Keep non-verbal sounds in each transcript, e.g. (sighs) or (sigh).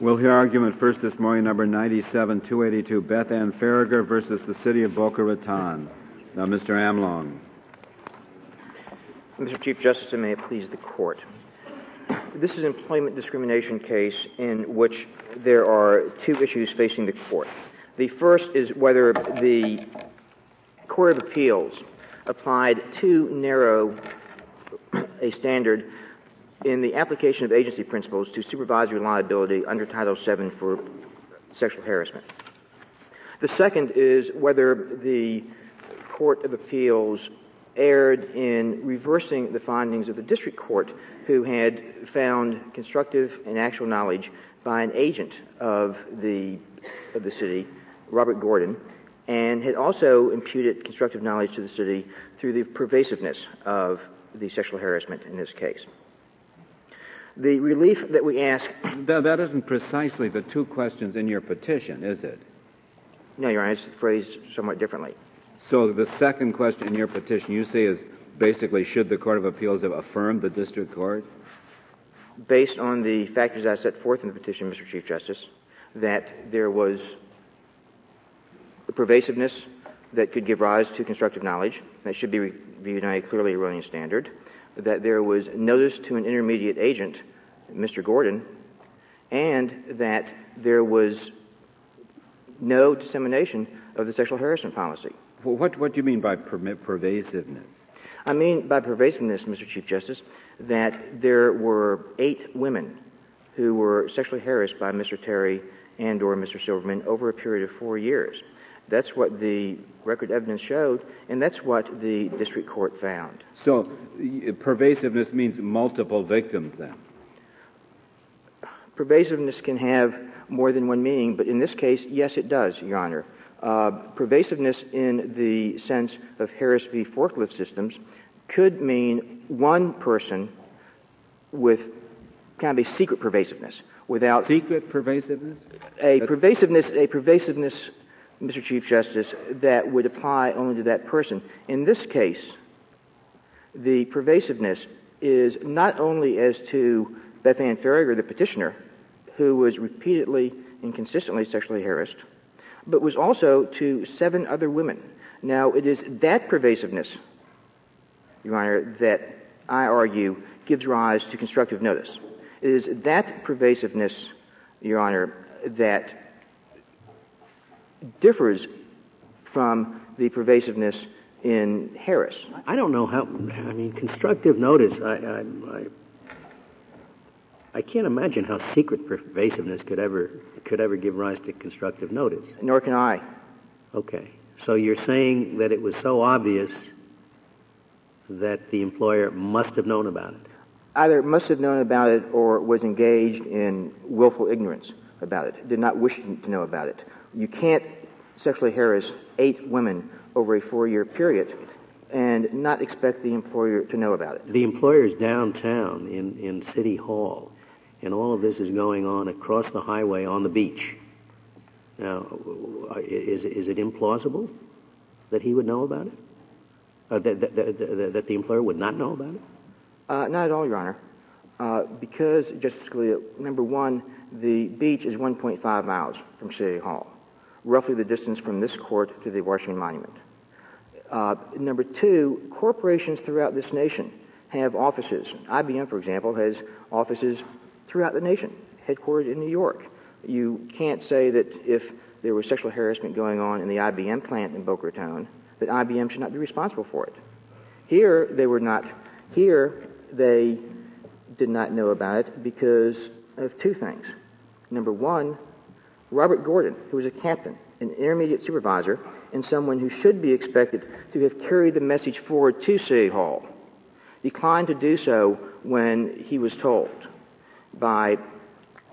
We'll hear argument first this morning, number 97-282, Beth Ann Faragher versus the City of Boca Raton. Now, Mr. Amlong. Mr. Chief Justice, and may it please the Court. This is an employment discrimination case in which there are two issues facing the Court. The first is whether the Court of Appeals applied too narrow a standard in the application of agency principles to supervisory liability under Title VII for sexual harassment. The second is whether the Court of Appeals erred in reversing the findings of the district court who had found constructive and actual knowledge by an agent of the, of the city, Robert Gordon, and had also imputed constructive knowledge to the city through the pervasiveness of the sexual harassment in this case. The relief that we ask. That, that isn't precisely the two questions in your petition, is it? No, Your Honor, it's phrased somewhat differently. So the second question in your petition you say is basically should the Court of Appeals have affirmed the district court? Based on the factors I set forth in the petition, Mr. Chief Justice, that there was a pervasiveness that could give rise to constructive knowledge, that should be viewed on a clearly erroneous standard, that there was notice to an intermediate agent, Mr. Gordon, and that there was no dissemination of the sexual harassment policy. Well, what, what do you mean by per- pervasiveness? I mean by pervasiveness, Mr. Chief Justice, that there were eight women who were sexually harassed by Mr. Terry and or Mr. Silverman over a period of four years. That's what the record evidence showed, and that's what the district court found. So pervasiveness means multiple victims then? Pervasiveness can have more than one meaning, but in this case, yes, it does, Your Honor. Uh, pervasiveness in the sense of Harris v. forklift systems could mean one person with kind of a secret pervasiveness without secret pervasiveness a That's... pervasiveness a pervasiveness mr chief justice that would apply only to that person. In this case the pervasiveness is not only as to beth ann faragher the petitioner who was repeatedly and consistently sexually harassed but was also to seven other women. Now it is that pervasiveness your honor that i argue gives rise to constructive notice. It is that pervasiveness your honor that differs from the pervasiveness in harris i don't know how i mean constructive notice i i i I can't imagine how secret pervasiveness could ever could ever give rise to constructive notice. Nor can I. Okay. So you're saying that it was so obvious that the employer must have known about it? Either must have known about it or was engaged in willful ignorance about it, did not wish to know about it. You can't sexually harass eight women over a four year period and not expect the employer to know about it. The employer's downtown in, in City Hall, and all of this is going on across the highway on the beach. Now, is, is it implausible that he would know about it? Uh, that, that, that, that, the employer would not know about it? Uh, not at all, Your Honor. Uh, because, Justice Scalia, number one, the beach is 1.5 miles from City Hall, roughly the distance from this court to the Washington Monument. Uh, number two, corporations throughout this nation have offices. IBM, for example, has offices throughout the nation, headquartered in New York. You can't say that if there was sexual harassment going on in the IBM plant in Boca Raton, that IBM should not be responsible for it. Here, they were not. Here, they did not know about it because of two things. Number one, Robert Gordon, who was a captain, an intermediate supervisor, and someone who should be expected to have carried the message forward to City Hall, declined to do so when he was told by.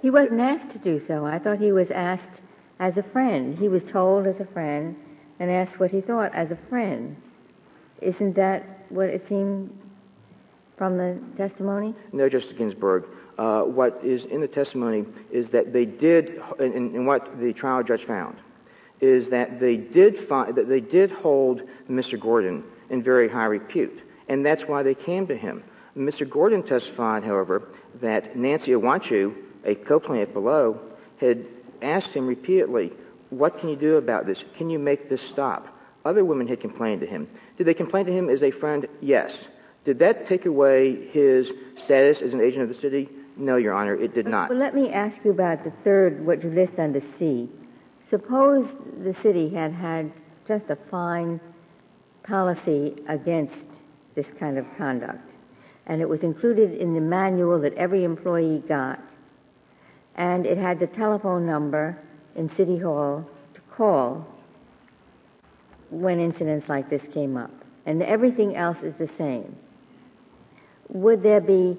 He wasn't asked to do so. I thought he was asked as a friend. He was told as a friend and asked what he thought as a friend. Isn't that what it seemed from the testimony? No, Justice Ginsburg. Uh, what is in the testimony is that they did, and, and, what the trial judge found, is that they did find that they did hold Mr. Gordon in very high repute, and that's why they came to him. Mr. Gordon testified, however, that Nancy Ewanchew, a co-plaintiff below, had asked him repeatedly, What can you do about this? Can you make this stop? Other women had complained to him. Did they complain to him as a friend? Yes. Did that take away his status as an agent of the city? No, Your Honor, it did not. Well, let me ask you about the third, what you list under C. Suppose the city had had just a fine policy against this kind of conduct, and it was included in the manual that every employee got, and it had the telephone number in City Hall to call when incidents like this came up, and everything else is the same. Would there be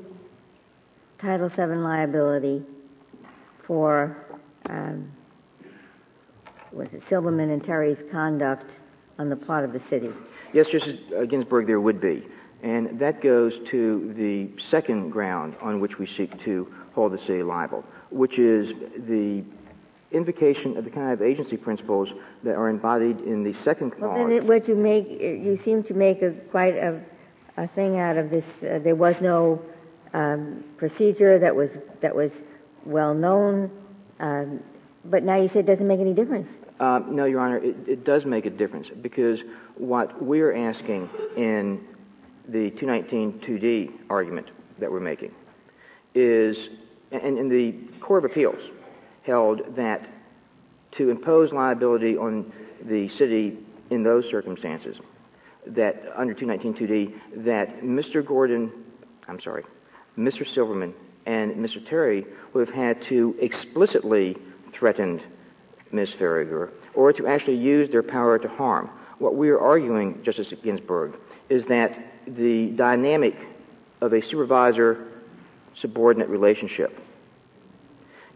Title VII liability for um, was it Silverman and Terry's conduct on the part of the city? Yes, Justice Ginsburg, there would be. And that goes to the second ground on which we seek to hold the city liable, which is the invocation of the kind of agency principles that are embodied in the second clause. Well, then it, what you make, you seem to make quite a, a thing out of this. Uh, there was no um, procedure that was that was well known, um, but now you say it doesn't make any difference. Uh, no, Your Honor, it, it, does make a difference because what we're asking in the 219 2D argument that we're making is, and, and the Court of Appeals held that to impose liability on the city in those circumstances, that under 219 2D, that Mr. Gordon, I'm sorry, Mr. Silverman and Mr. Terry would have had to explicitly threaten Ms. Faragher or to actually use their power to harm. What we are arguing, Justice Ginsburg, is that the dynamic of a supervisor subordinate relationship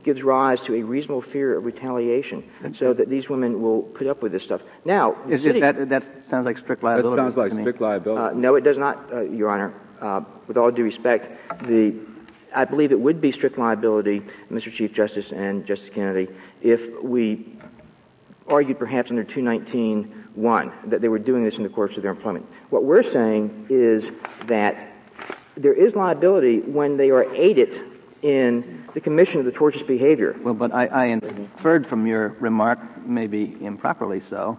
gives rise to a reasonable fear of retaliation so that these women will put up with this stuff. Now, is, city, is that, that sounds like strict liability. That sounds like strict liability. Uh, no, it does not, uh, Your Honor. Uh, with all due respect, the I believe it would be strict liability, Mr. Chief Justice and Justice Kennedy, if we argued perhaps under 219.1 that they were doing this in the course of their employment. What we're saying is that there is liability when they are aided in the commission of the tortious behavior. Well, but I, I inferred from your remark, maybe improperly so,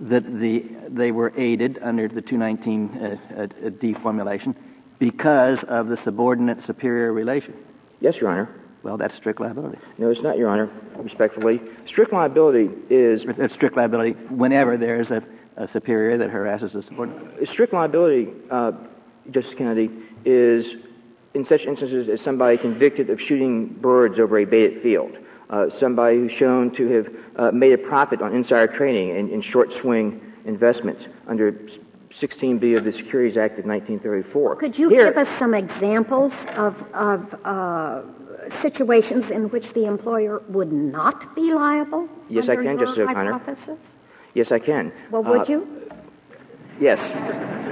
that the, they were aided under the 219 uh, uh, D formulation because of the subordinate superior relation. Yes, Your Honor. Well, that's strict liability. No, it's not, Your Honor, respectfully. Strict liability is. It's strict liability whenever there's a, a superior that harasses a subordinate. Strict liability, uh, Justice Kennedy, is in such instances as somebody convicted of shooting birds over a baited field, uh, somebody who's shown to have uh, made a profit on insider trading and, and short swing investments under 16B of the Securities Act of 1934. Could you Here, give us some examples of, of uh, situations in which the employer would not be liable? Yes, I can, Justice O'Connor. Yes, I can. Well, would Uh, you? Yes.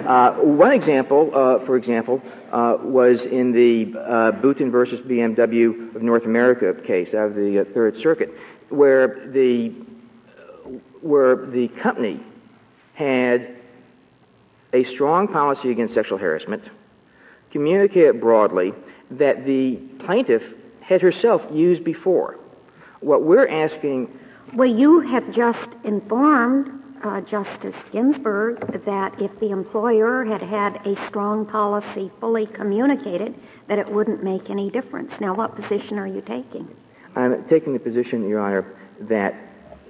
Uh, one example, uh, for example, uh, was in the uh, Bouton versus BMW of North America case out of the uh, Third Circuit, where the where the company had a strong policy against sexual harassment, communicated broadly that the plaintiff had herself used before. What we're asking Well, you have just informed uh, Justice Ginsburg that if the employer had had a strong policy fully communicated, that it wouldn't make any difference. Now, what position are you taking? I'm taking the position, Your Honor, that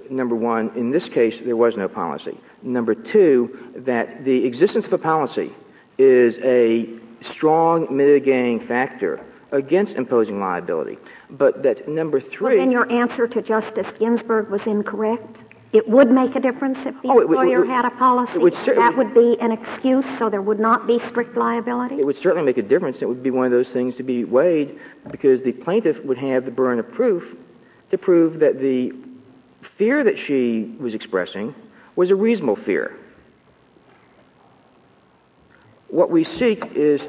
number one, in this case, there was no policy. Number two, that the existence of a policy is a strong mitigating factor against imposing liability. But that number three. Well, then your answer to Justice Ginsburg was incorrect. It would make a difference if the Oh, it employer it had a policy. would that would be an excuse, so there would not be strict liability. it would certainly make a difference. It would be one of those things to be weighed because the plaintiff would have the burden of proof to prove that the fear that she was expressing was a reasonable fear. What we seek is.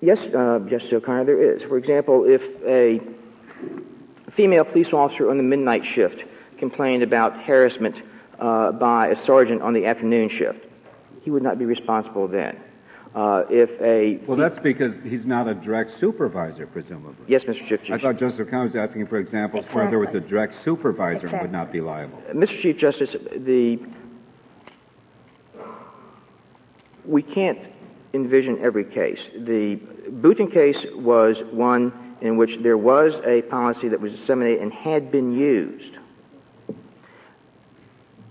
Yes, uh, Justice O'Connor, there is. For example, if a female police officer on the midnight shift complained about harassment uh, by a sergeant on the afternoon shift, he would not be responsible then. Uh, if a Well, that's because he's not a direct supervisor, presumably. yes, Mr. Chief Justice. I Justice. thought Justice O'Connor was asking for examples where there was a direct supervisor and Exactly. would not be liable. Mr. Chief Justice, the we can't envision every case. The Bouton case was one in which there was a policy that was disseminated and had been used.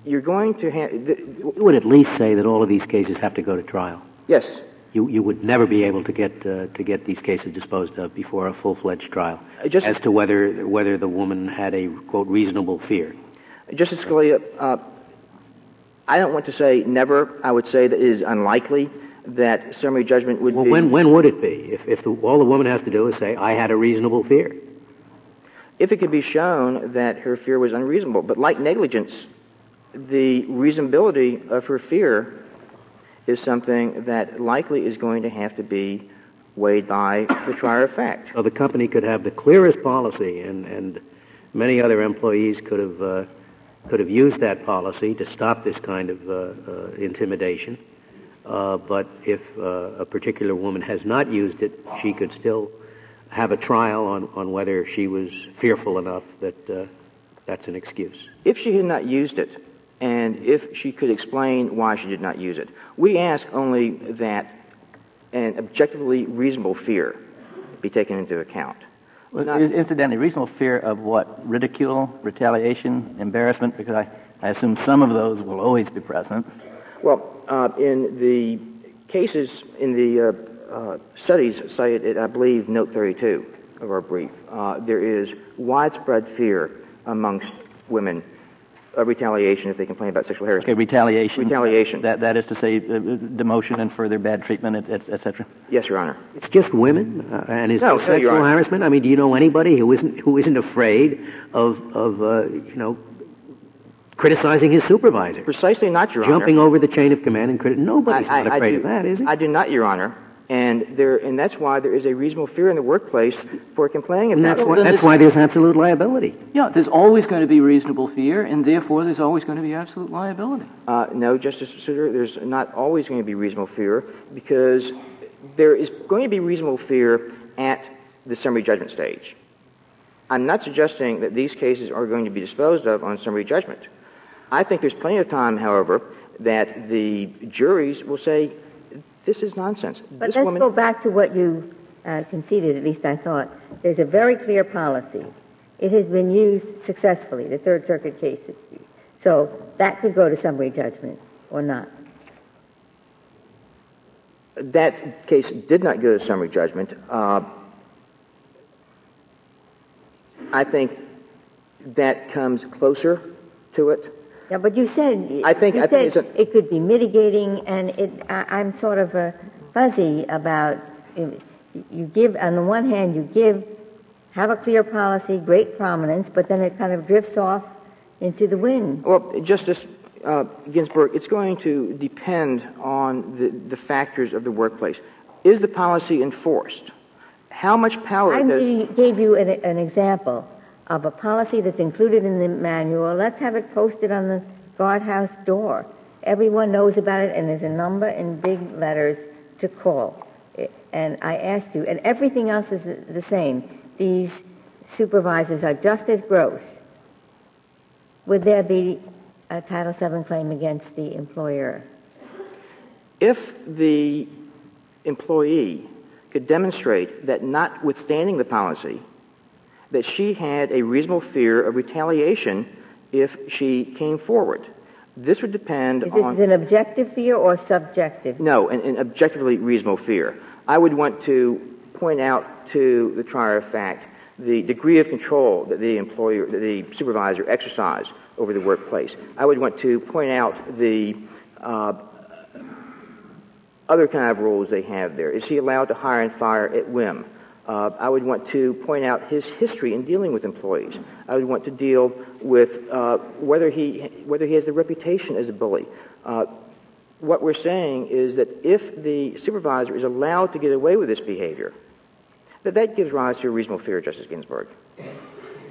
You're going to have, You would at least say that all of these cases have to go to trial. yes, You, you would never be able to get uh, to get these cases disposed of before a full-fledged trial, Uh, just- as to whether whether the woman had a quote reasonable fear. Justice Scalia, uh, I don't want to say never. I would say that it is unlikely that summary judgment would Well, be. when when would it be? If if the, all the woman has to do is say, "I had a reasonable fear," if it could be shown that her fear was unreasonable. But like negligence, the reasonability of her fear is something that likely is going to have to be weighed by the trier of fact. so the company could have the clearest policy, and and many other employees could have uh, could have used that policy to stop this kind of uh, uh, intimidation. Uh, but if uh, a particular woman has not used it, she could still have a trial on, on whether she was fearful enough that uh, that's an excuse. If she had not used it, and if she could explain why she did not use it, we ask only that an objectively reasonable fear be taken into account. Well, Not- incidentally, reasonable fear of what? Ridicule, retaliation, embarrassment? Because I, I assume some of those will always be present. Well, uh, in the cases, in the uh, uh, studies cited at, I believe, note 32 of our brief, uh, there is widespread fear amongst women of retaliation if they complain about sexual harassment. Okay, retaliation. Retaliation. That, that is to say, uh, demotion and further bad treatment, et, et, et cetera. Yes, Your Honor. It's just women, uh, and is No, this no, sexual harassment? I mean, do you know anybody who isn't who isn't afraid of of uh, you know criticizing his supervisor, Precisely not, Your jumping Honor. Jumping over the chain of command and criti- Nobody's not afraid do, of that, is he? I do not, Your Honor. And there, and that's why there is a reasonable fear in the workplace for complaining and about that's it. why, that's why there's absolute liability. Yeah, there's always going to be reasonable fear, and therefore there's always going to be absolute liability. Uh, no, Justice Souter, there's not always going to be reasonable fear because there is going to be reasonable fear at the summary judgment stage. I'm not suggesting that these cases are going to be disposed of on summary judgment. I think there's plenty of time, however, that the juries will say, this is nonsense. But this let's woman, go back to what you uh, conceded, at least I thought. There's a very clear policy. It has been used successfully, the Third Circuit case. So that could go to summary judgment or not. that case did not go to summary judgment. Uh, I think that comes closer to it. Yeah, but you said I think- you I think said it's a- it could be mitigating, and it, I, I'm sort of uh, fuzzy about. You give on the one hand, you give have a clear policy, great prominence, but then it kind of drifts off into the wind. Well, Justice uh, Ginsburg, it's going to depend on the, the factors of the workplace. Is the policy enforced? How much power I does... gave- gave you an, an example of a policy that's included in the manual. Let's have it posted on the guardhouse door. Everyone knows about it, and there's a number in big letters to call. And I asked you, and everything else is the- same. These supervisors are just as gross. Would there be a Title VII claim against the employer? If the employee could demonstrate that notwithstanding the policy, that she had a reasonable fear of retaliation if she came forward, this would depend Is this on... an objective fear or subjective? No, an, an objectively reasonable fear. I would want to point out to the trier of fact the degree of control that the employer, that the supervisor exercised over the workplace. I would want to point out the uh, other kind of rules they have there. Is he allowed to hire and fire at whim? Uh, I would want to point out his history in dealing with employees. I would want to deal with uh, whether he whether he has the reputation as a bully. Uh, what we're saying is that if the supervisor is allowed to get away with this behavior, that that gives rise to a reasonable fear, Justice Ginsburg.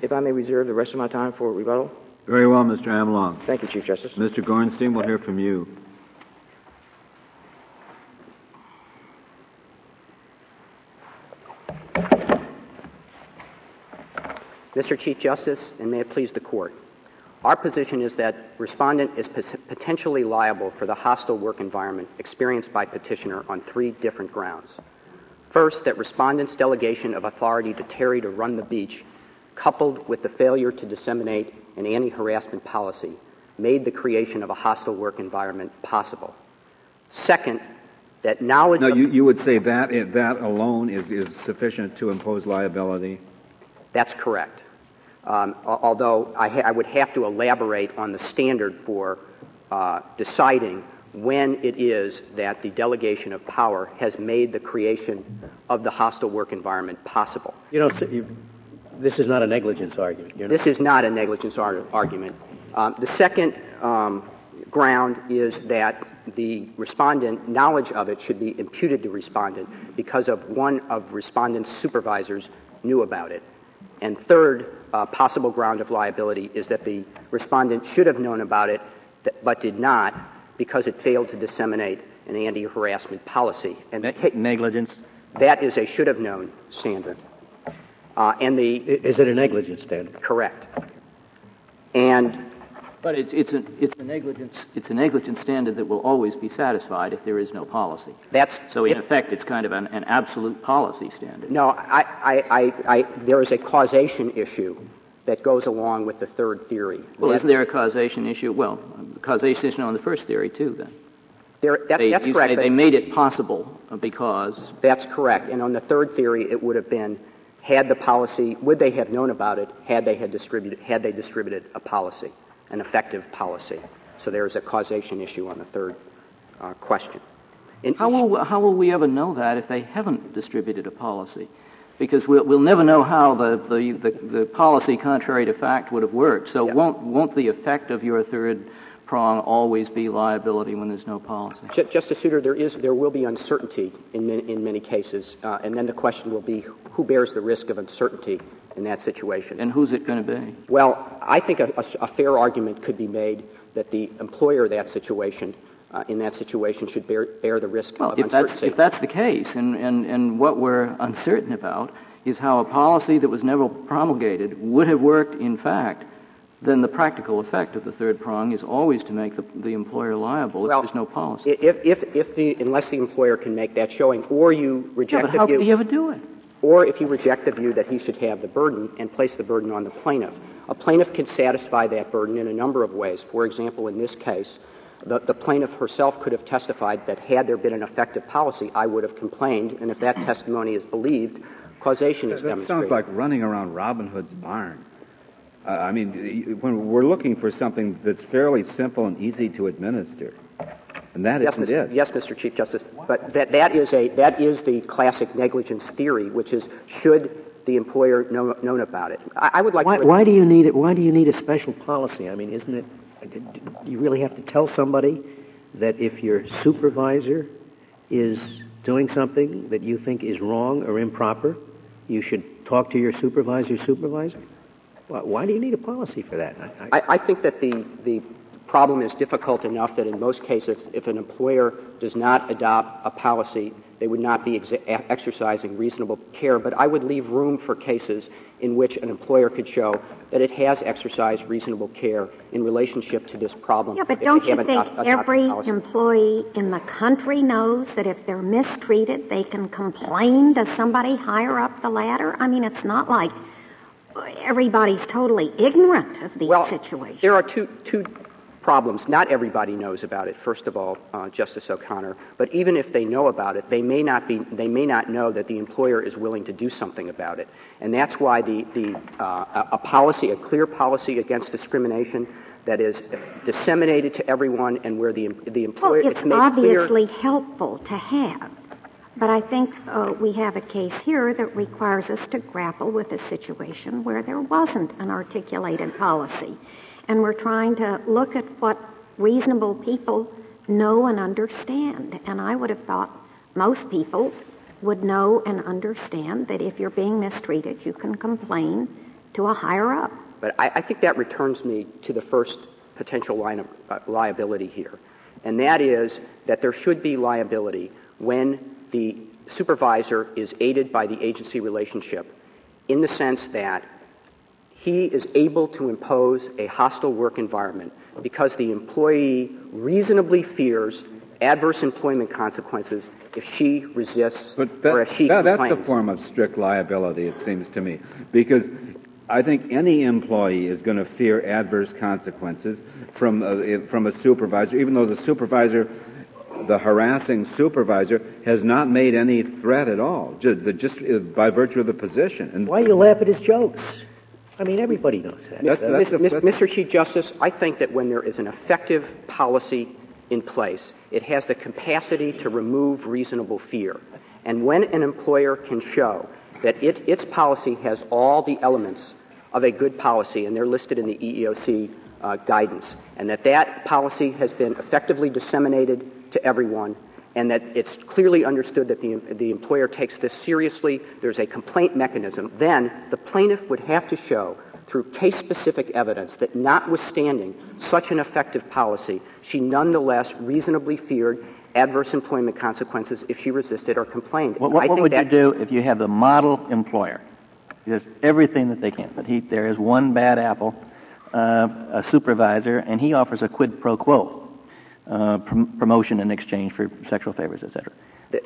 If I may reserve the rest of my time for rebuttal. Very well, Mr. Amlong. Thank you, Chief Justice. Mr. Gornstein, we'll hear from you. Mr. Chief Justice, and may it please the Court, our position is that respondent is potentially liable for the hostile work environment experienced by petitioner on three different grounds. First, that respondent's delegation of authority to Terry to run the beach, coupled with the failure to disseminate an anti-harassment policy, made the creation of a hostile work environment possible. Second, that knowledge. No, you, you would say that that alone is, is sufficient to impose liability. That's correct. Um, although I, ha- I, would have to elaborate on the standard for uh, deciding when it is that the delegation of power has made the creation of the hostile work environment possible. You know, you, this is not a negligence argument. This is not a negligence ar- argument. Um, the second um, ground is that the respondent knowledge of it should be imputed to respondent because of one of respondent's supervisors knew about it. And third uh, possible ground of liability is that the respondent should have known about it but did not because it failed to disseminate an anti-harassment policy. And ne- negligence. That is a should have known standard. Uh, and the is it a negligence standard? Correct. And but it's, it's, a, it's, a negligence, it's a negligence standard that will always be satisfied if there is no policy. That's, so, in effect, it's kind of an, an absolute policy standard. No, I, I, I, there is a causation issue that goes along with the third theory. Well, isn't there a causation issue? Well, causation issue on the first theory, too, then. There, that, they, that's correct. they made it possible because. That's correct. And on the third theory, it would have been had the policy, would they have known about it had they had distributed, had they distributed a policy? An effective policy. So there is a causation issue on the third uh, question. In how, will, how will we ever know that if they haven't distributed a policy? Because we'll, we'll never know how the, the, the, the, policy contrary to fact would have worked. So yeah. won't, won't the effect of your third prong always be liability when there's no policy? Justice Souter, there, is, there will be uncertainty in, in many cases. Uh, and then the question will be who bears the risk of uncertainty in that situation. And who's it going to be? Well, I think a, a, a, fair argument could be made that the employer of that situation, uh, in that situation, should bear, bear the risk well, of if uncertainty. That's, if that's the case, and, and, and what we're uncertain about is how a policy that was never promulgated would have worked in fact, then the practical effect of the third prong is always to make the, the employer liable well, if there's no policy. If, if, if the, unless the employer can make that showing, or you reject yeah, but the how view. could he ever do it? or if you reject the view that he should have the burden and place the burden on the plaintiff. A plaintiff can satisfy that burden in a number of ways. For example, in this case, the, the, plaintiff herself could have testified that had there been an effective policy, I would have complained, and if that testimony is believed, causation is that demonstrated. sounds like running around Robin Hood's barn. Uh, I mean, when we're looking for something that's fairly simple and easy to administer, and that yes, isn't Mr. it. Yes, Mr. Chief Justice. But that, that is a that is the classic negligence theory, which is should the employer know known about it. I, I would like. Why, to why do you need it? Why do you need a special policy? I mean, isn't it? Do you really have to tell somebody that if your supervisor is doing something that you think is wrong or improper, you should talk to your supervisor's supervisor? Why do you need a policy for that? I, I, I think that the, the problem is difficult enough that in most cases, if an employer does not adopt a policy, they would not be ex- exercising reasonable care. But I would leave room for cases in which an employer could show that it has exercised reasonable care in relationship to this problem. Yeah, but don't you think every employee in the country knows that if they're mistreated, they can complain to somebody higher up the ladder? I mean, it's not like everybody's totally ignorant of these well, situations. There are two, two problems. Not everybody knows about it, first of all, uh, Justice O'Connor. But even if they know about it, they may not be. They may not know that the employer is willing to do something about it, and that's why the the uh, a policy, a clear policy against discrimination. That is disseminated to everyone, and where the the employer well, it's, it's obviously clear. helpful to have. But I think uh, we have a case here that requires us to grapple with a situation where there wasn't an articulated policy and we're trying to look at what reasonable people know and understand. And I would have thought most people would know and understand that if you're being mistreated, you can complain to a higher up. But I, I think that returns me to the first potential line of uh, liability here. And that is that there should be liability when the supervisor is aided by the agency relationship in the sense that he is able to impose a hostile work environment because the employee reasonably fears adverse employment consequences if she resists but that, or if she that. That's the form of strict liability, it seems to me. Because I think any employee is going to fear adverse consequences from a, from a supervisor, even though the supervisor, the harassing supervisor, has not made any threat at all, just, just by virtue of the position. And why you laugh at his jokes? I mean, everybody knows that. That's, that's, that's, Mr. Chief Justice, I think that when there is an effective policy in place, it has the capacity to remove reasonable fear. And when an employer can show that it, its policy has all the elements of a good policy, and they're listed in the EEOC uh, guidance, and that that policy has been effectively disseminated to everyone, and that it's clearly understood that the, the employer takes this seriously, there's a complaint mechanism, then the plaintiff would have to show through case specific evidence that notwithstanding such an effective policy, she nonetheless reasonably feared adverse employment consequences if she resisted or complained. What, what, what would you do if you have the model employer? He does everything that they can, but he, there is one bad apple, uh, a supervisor, and he offers a quid pro quo uh, prom- promotion in exchange for sexual favors, etc.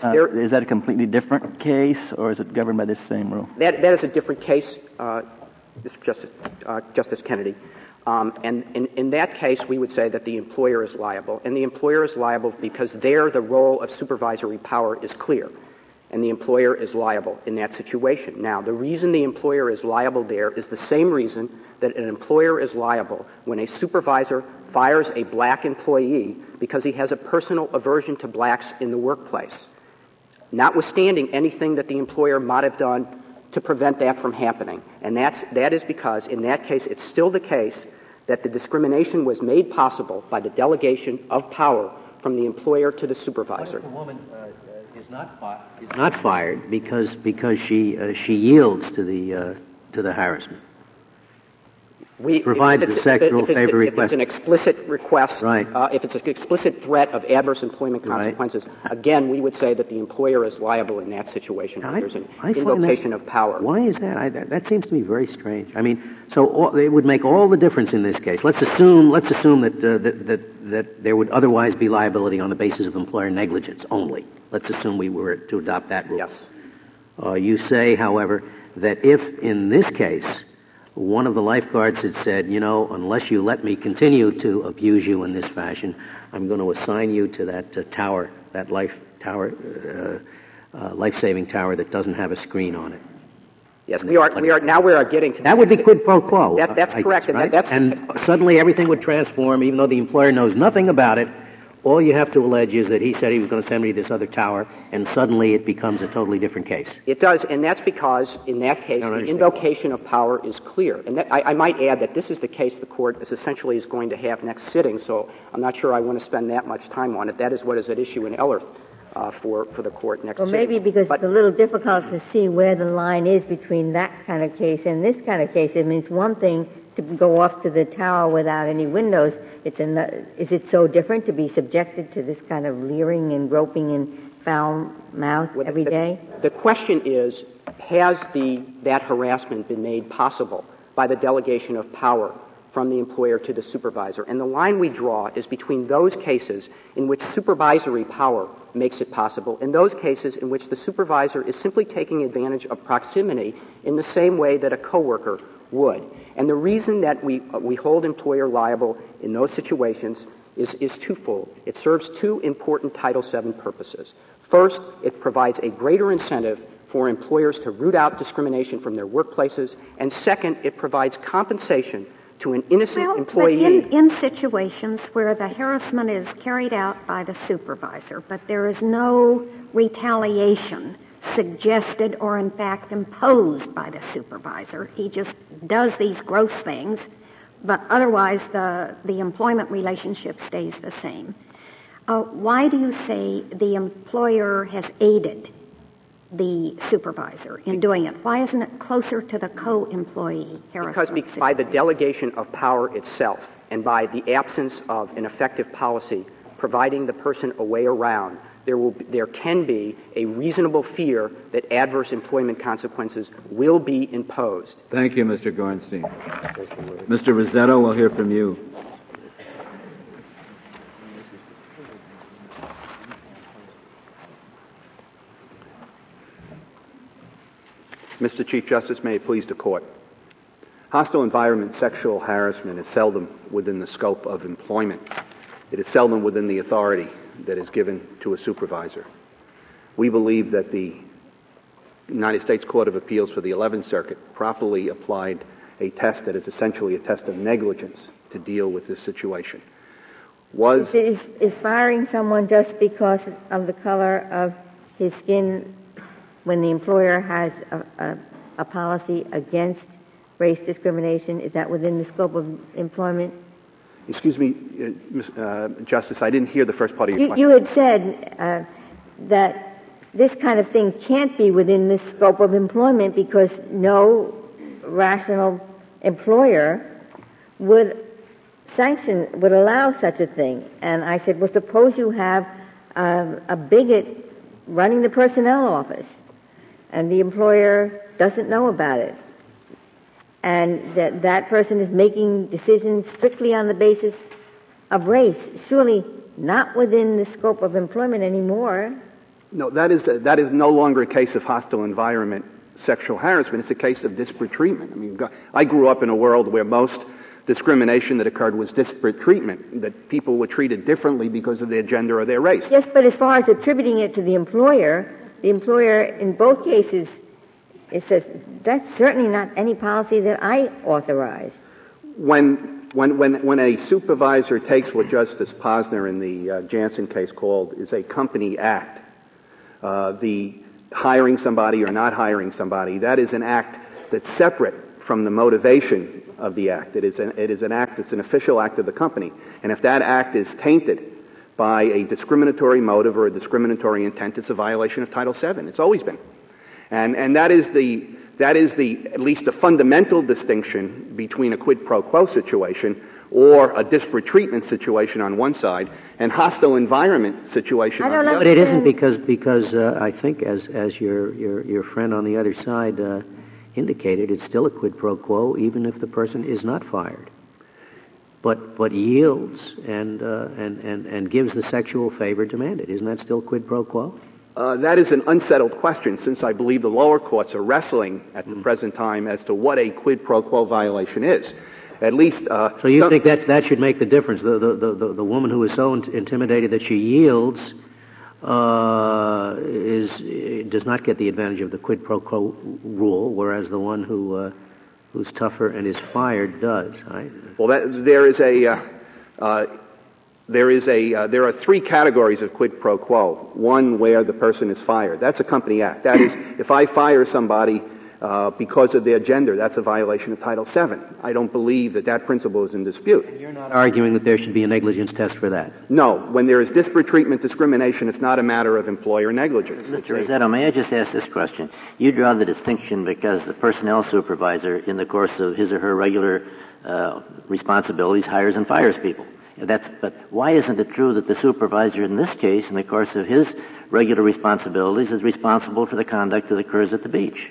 Uh, is that a completely different case, or is it governed by this same rule? That, that is a different case, uh, Justice, uh, Justice Kennedy. Um, and in, in, that case, we would say that the employer is liable. And the employer is liable because there the role of supervisory power is clear. And the employer is liable in that situation. Now, the reason the employer is liable there is the same reason that an employer is liable when a supervisor fires a black employee because he has a personal aversion to blacks in the workplace notwithstanding anything that the employer might have done to prevent that from happening. And that's, that is because, in that case, it's still the case that the discrimination was made possible by the delegation of power from the employer to the supervisor. the woman uh, is, not fi- is not fired because, because she, uh, she yields to the, uh, to the harassment? We, provides if the sexual favor if request. If it's an explicit request, right. Uh, if it's an explicit threat of adverse employment consequences, right. again, we would say that the employer is liable in that situation. I, there's an I invocation that, of power. Why is that? I, that? that? seems to me very strange. I mean, so all, it would make all the difference in this case. Let's assume, let's assume that, uh, that, that, that there would otherwise be liability on the basis of employer negligence only. Let's assume we were to adopt that rule. Yes. Uh, you say, however, that if in this case one of the lifeguards had said, you know, unless you let me continue to abuse you in this fashion, I'm going to assign you to that uh, tower, that life tower, uh, uh, life-saving tower that doesn't have a screen on it. Yes, we are. We are now. We are getting to that. That would be quid pro quo. That, that's correct, guess, right? and, and suddenly everything would transform, even though the employer knows nothing about it. All you have to allege is that he said he was going to send me to this other tower, and suddenly it becomes a totally different case. It does, and that's because in that case, the invocation of power is clear. And that, I, I, might add that this is the case the court is essentially is going to have next sitting. So I'm not sure I want to spend that much time on it. That is what is at issue in Ellerth. Uh, for, for the court next sitting. well, sitting. maybe because but, it's a little difficult to see where the line is between that kind of case and this kind of case. It means one thing to go off to the tower without any windows. It's an, is it so different to be subjected to this kind of leering and groping and foul mouth well, every the, day? The question is, has the, that harassment been made possible by the delegation of power from the employer to the supervisor? And the line we draw is between those cases in which supervisory power makes it possible and those cases in which the supervisor is simply taking advantage of proximity in the same way that a coworker would. And the reason that we, uh, we hold employer liable in those situations is, is twofold. It serves two important Title VII purposes. First, it provides a greater incentive for employers to root out discrimination from their workplaces. And second, it provides compensation to an innocent well, employee. In, in situations where the harassment is carried out by the supervisor, but there is no retaliation suggested or in fact imposed by the supervisor. He just does these gross things, but otherwise the, the employment relationship stays the same. Uh, why do you say the employer has aided the supervisor in doing it? Why isn't it closer to the co-employee harassment? Because by the delegation of power itself and by the absence of an effective policy providing the person a way around there, will, there can be a reasonable fear that adverse employment consequences will be imposed. Thank you, Mr. Gornstein. Mr. Rossetto, we'll hear from you. Mr. Chief Justice, may it please the court. Hostile environment sexual harassment is seldom within the scope of employment. It is seldom within the authority that is given to a supervisor. We believe that the United States Court of Appeals for the 11th Circuit properly applied a test that is essentially a test of negligence to deal with this situation. Was is, is firing someone just because of the color of his skin when the employer has a, a, a policy against race discrimination? Is that within the scope of employment? Excuse me, uh, uh, Justice, I didn't hear the first part of your you, question. You had said uh, that this kind of thing can't be within the scope of employment because no rational employer would sanction, would allow such a thing. And I said, well, suppose you have um, a bigot running the personnel office and the employer doesn't know about it. And that that person is making decisions strictly on the basis of race. Surely not within the scope of employment anymore. No, that is, a, that is no longer a case of hostile environment sexual harassment. It's a case of disparate treatment. I mean, I grew up in a world where most discrimination that occurred was disparate treatment, that people were treated differently because of their gender or their race. Yes, but as far as attributing it to the employer, the employer in both cases it says that's certainly not any policy that I authorize. When when when when a supervisor takes what Justice Posner in the uh, Jansen case called is a company act, uh, the hiring somebody or not hiring somebody, that is an act that's separate from the motivation of the act. It is an, it is an act, that's an official act of the company. And if that act is tainted by a discriminatory motive or a discriminatory intent, it's a violation of Title VII. It's always been. And, and that is the, that is the, at least a fundamental distinction between a quid pro quo situation or a disparate treatment situation on one side and hostile environment situation I on don't the know. other. But it isn't because because uh, I think as as your your your friend on the other side uh, indicated, it's still a quid pro quo even if the person is not fired, but but yields and uh, and and and gives the sexual favor demanded. Isn't that still quid pro quo? Uh, that is an unsettled question since I believe the lower courts are wrestling at the present time as to what a quid pro quo violation is. At least, uh, So you some- think that that should make the difference? The the the, the, the woman who is so int- intimidated that she yields uh, is does not get the advantage of the quid pro quo rule, whereas the one who uh, who's tougher and is fired does. Right? Well, that, there is a, uh, uh, there is a, uh, there are three categories of quid pro quo. One where the person is fired. That's a company act. That is, if I fire somebody uh, because of their gender, that's a violation of Title VII. I don't believe that that principle is in dispute. You're not arguing that there should be a negligence test for that. No, when there is disparate treatment discrimination, it's not a matter of employer negligence. It's Mr. a- Rossetto, may I just ask this question? You draw the distinction because the personnel supervisor, in the course of his or her regular uh, responsibilities, hires and fires people. That's, but why isn't it true that the supervisor in this case, in the course of his regular responsibilities, is responsible for the conduct that occurs at the beach,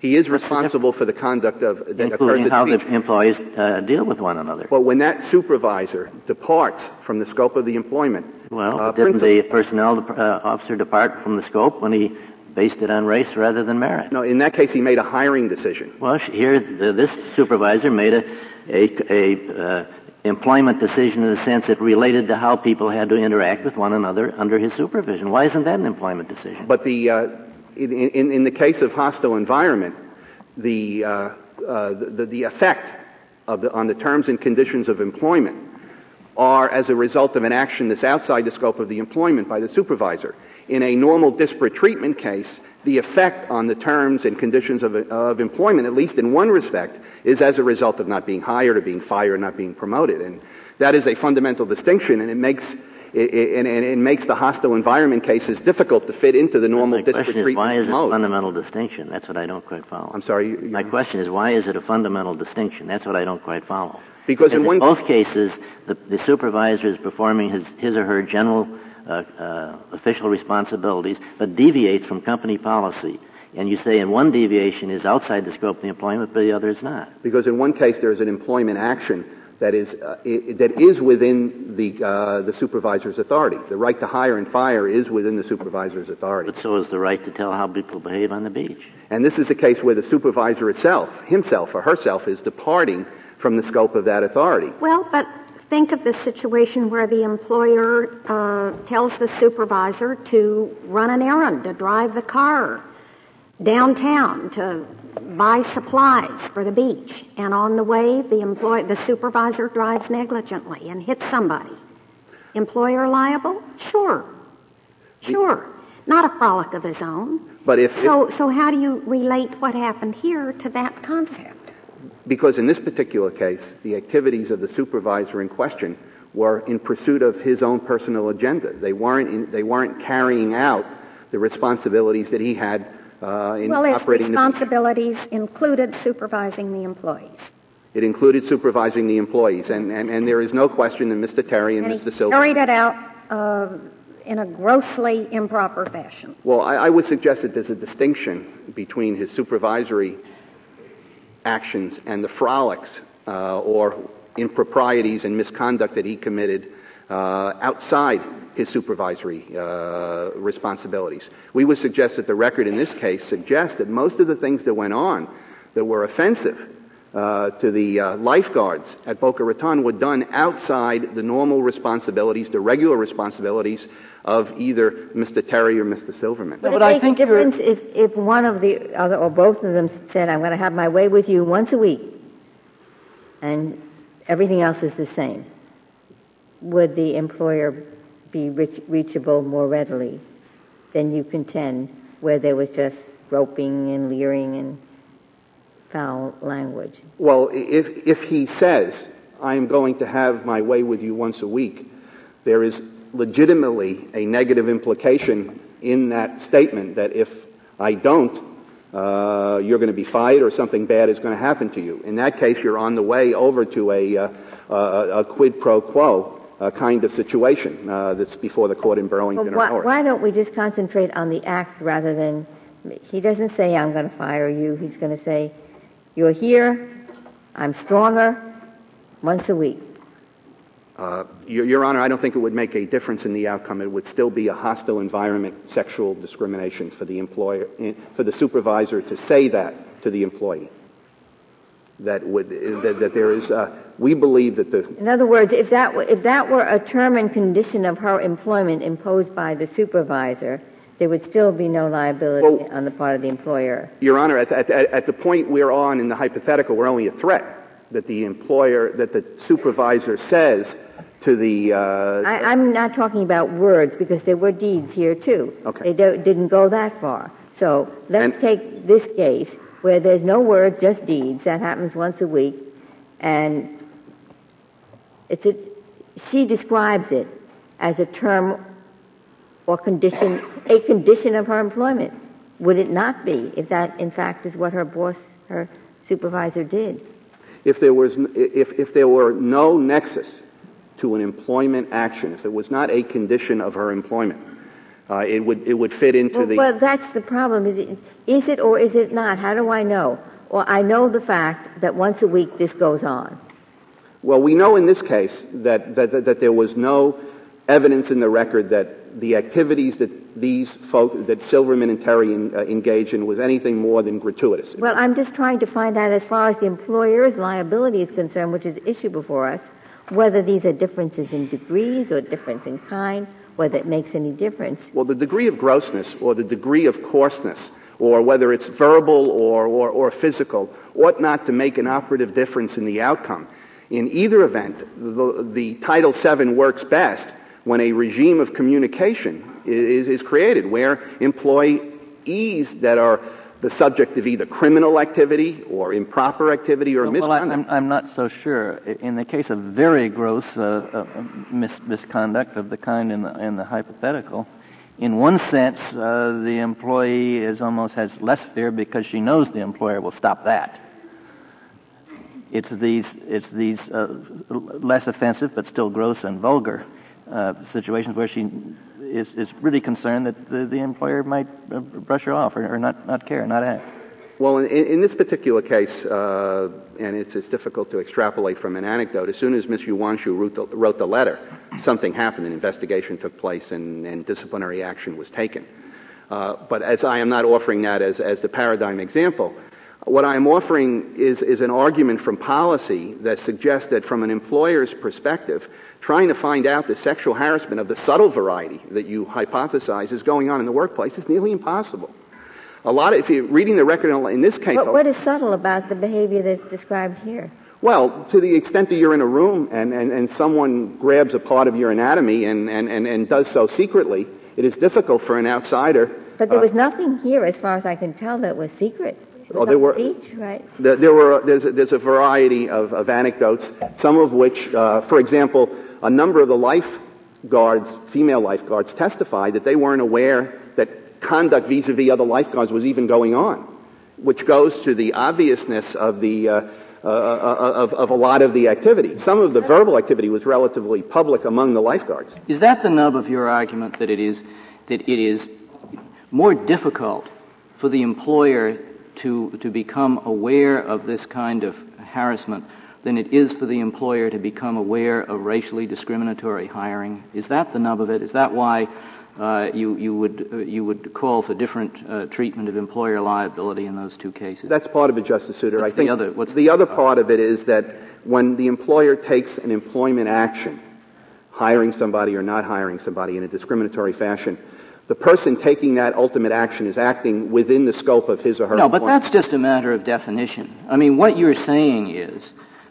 He is responsible for the conduct of, that occurs including at how the the employees uh, deal with one another? But when that supervisor departs from the scope of the employment, Well, uh, didn't principal- the personnel uh, officer depart from the scope when he based it on race rather than merit? no, in that case, he made a hiring decision. Well, here, the, this supervisor made a, a, a uh, employment decision in the sense it related to how people had to interact with one another under his supervision. Why isn't that an employment decision? But the, uh, in, in, in the case of hostile environment, the, uh, uh, the, the effect the, on the terms and conditions of employment are as a result of an action that's outside the scope of the employment by the supervisor. In a normal disparate treatment case, the effect on the terms and conditions of, of employment, at least in one respect, is as a result of not being hired or being fired or not being promoted. And that is a fundamental distinction, and it makes it, it, and, and it makes the hostile environment cases difficult to fit into the normal My disparate question is, treatment why is it a fundamental distinction? That's what I don't quite follow. I'm sorry. You, My question is, why is it a fundamental distinction? That's what I don't quite follow. Because in in one- both cases, the, the supervisor is performing his, his or her general uh, uh, official responsibilities, but deviates from company policy. And you say in one deviation is outside the scope of the employment, but the other is not. Because in one case there's an employment action that is uh, that is within the uh, the supervisor's authority. The right to hire and fire is within the supervisor's authority. But so is the right to tell how people behave on the beach. And this is a case where the supervisor itself, himself or herself, is departing from the scope of that authority. Well, but think of the situation where the employer uh, tells the supervisor to run an errand, to drive the car downtown to buy supplies for the beach, and on the way, the employee, the supervisor drives negligently and hits somebody. Employer liable? Sure, sure. Not a frolic of his own. But if so, if, so how do you relate what happened here to that concept? Because in this particular case, the activities of the supervisor in question were in pursuit of his own personal agenda. They weren't in, they weren't carrying out the responsibilities that he had uh, in well, operating responsibilities included supervising the employees. It included supervising the employees, and, and, and there is no question that Mr. Terry and, and Mr. Silver carried it out uh, in a grossly improper fashion. Well, I, I would suggest that there's a distinction between his supervisory actions and the frolics uh, or improprieties and misconduct that he committed uh, outside his supervisory uh, responsibilities. We would suggest that the record in this case suggests that most of the things that went on that were offensive uh, to the uh, lifeguards at Boca Raton were done outside the normal responsibilities, the regular responsibilities of either Mr. Terry or Mr. Silverman. But, but I think a difference if, if one of the other or both of them said, "I'm going to have my way with you once a week," and everything else is the same. Would the employer be reach, reachable more readily than you contend, where there was just groping and leering and foul language. Well, if, if he says, I'm going to have my way with you once a week, there is legitimately a negative implication in that statement that if I don't, uh, you're going to be fired or something bad is going to happen to you. In that case, you're on the way over to a, uh, a, a quid pro quo uh, kind of situation uh, that's before the court in Burlington well, why, or Why don't we just concentrate on the act rather than he doesn't say I'm going to fire you. He's going to say you're here. I'm stronger. Once a week. Uh, Your, Your, Honor, I don't think it would make a difference in the outcome. It would still be a hostile environment, sexual discrimination for the employer, eh, for the supervisor to say that to the employee. That would that, that there is uh, we believe that the. In other words, if that, if that were a term and condition of her employment imposed by the supervisor, there would still be no liability well, on the part of the employer. Your Honor, at, at, at the point we're on in the hypothetical, we're only a threat that the employer, that the supervisor says to the. Uh, I, am not talking about words because there were deeds here too. Okay. They didn't go that far. So let's and, take this case where there's no words, just deeds. That happens once a week, and it's a, she describes it as a term or condition, a condition of her employment. Would it not be if that, in fact, is what her boss, her supervisor did? If there was, if, if there were no nexus to an employment action, if it was not a condition of her employment, uh, it would it would fit into well, the. Well, that's the problem. Is it is it or is it not? How do I know? Well, I know the fact that once a week this goes on. Well, we know in this case that, that, that there was no evidence in the record that the activities that these folk, that Silverman and Terry in, uh, engaged in was anything more than gratuitous. Well, I'm just trying to find out as far as the employer's liability is concerned, which is the issue before us, whether these are differences in degrees or difference in kind, whether it makes any difference. Well, the degree of grossness or the degree of coarseness or whether it's verbal or, or, or physical ought not to make an operative difference in the outcome. In either event, the, the Title VII works best when a regime of communication is, is created where employees that are the subject of either criminal activity or improper activity or well, misconduct. Well, I'm, I'm, not so sure. In the case of very gross uh, uh, mis- misconduct of the kind in the, in the hypothetical, in one sense, uh, the employee is almost has less fear because she knows the employer will stop that. It's these, it's these uh, less offensive but still gross and vulgar uh, situations where she is, is really concerned that the, the employer might uh, brush her off or, or not, not care, not act. Well, in, in this particular case, uh, and it's, it's difficult to extrapolate from an anecdote, as soon as Ms. Ewanchew wrote the, wrote the letter, something happened, an investigation took place, and, and disciplinary action was taken. Uh, but as I am not offering that as, as the paradigm example, what I am offering is, is an argument from policy that suggests that from an employer's perspective, trying to find out the sexual harassment of the subtle variety that you hypothesize is going on in the workplace is nearly impossible. A lot of, if you're reading the record in this case. But what is subtle about the behavior that's described here? Well, to the extent that you're in a room and, and, and someone grabs a part of your anatomy and, and, and, and does so secretly, it is difficult for an outsider. But there uh, was nothing here, as far as I can tell, that was secret. Well, there were speech, right? There, there were there's a, there's a variety of, of anecdotes. Some of which, uh, for example, a number of the lifeguards, female lifeguards, testified that they weren't aware that conduct vis-a-vis other lifeguards was even going on, which goes to the obviousness of the uh, uh, of, of, a lot of the activity. Some of the verbal activity was relatively public among the lifeguards. Is that the nub of your argument that it is that it is more difficult for the employer to to become aware of this kind of harassment than it is for the employer to become aware of racially discriminatory hiring? Is that the nub of it? Is that why uh, you, you, would, uh, you would call for different uh, treatment of employer liability in those two cases? That's part of it, Justice Souter. What's I think the other, what's the other part of it is that when the employer takes an employment action, hiring somebody or not hiring somebody in a discriminatory fashion, the person taking that ultimate action is acting within the scope of his or her. No, but that's just a matter of definition. I mean, what you're saying is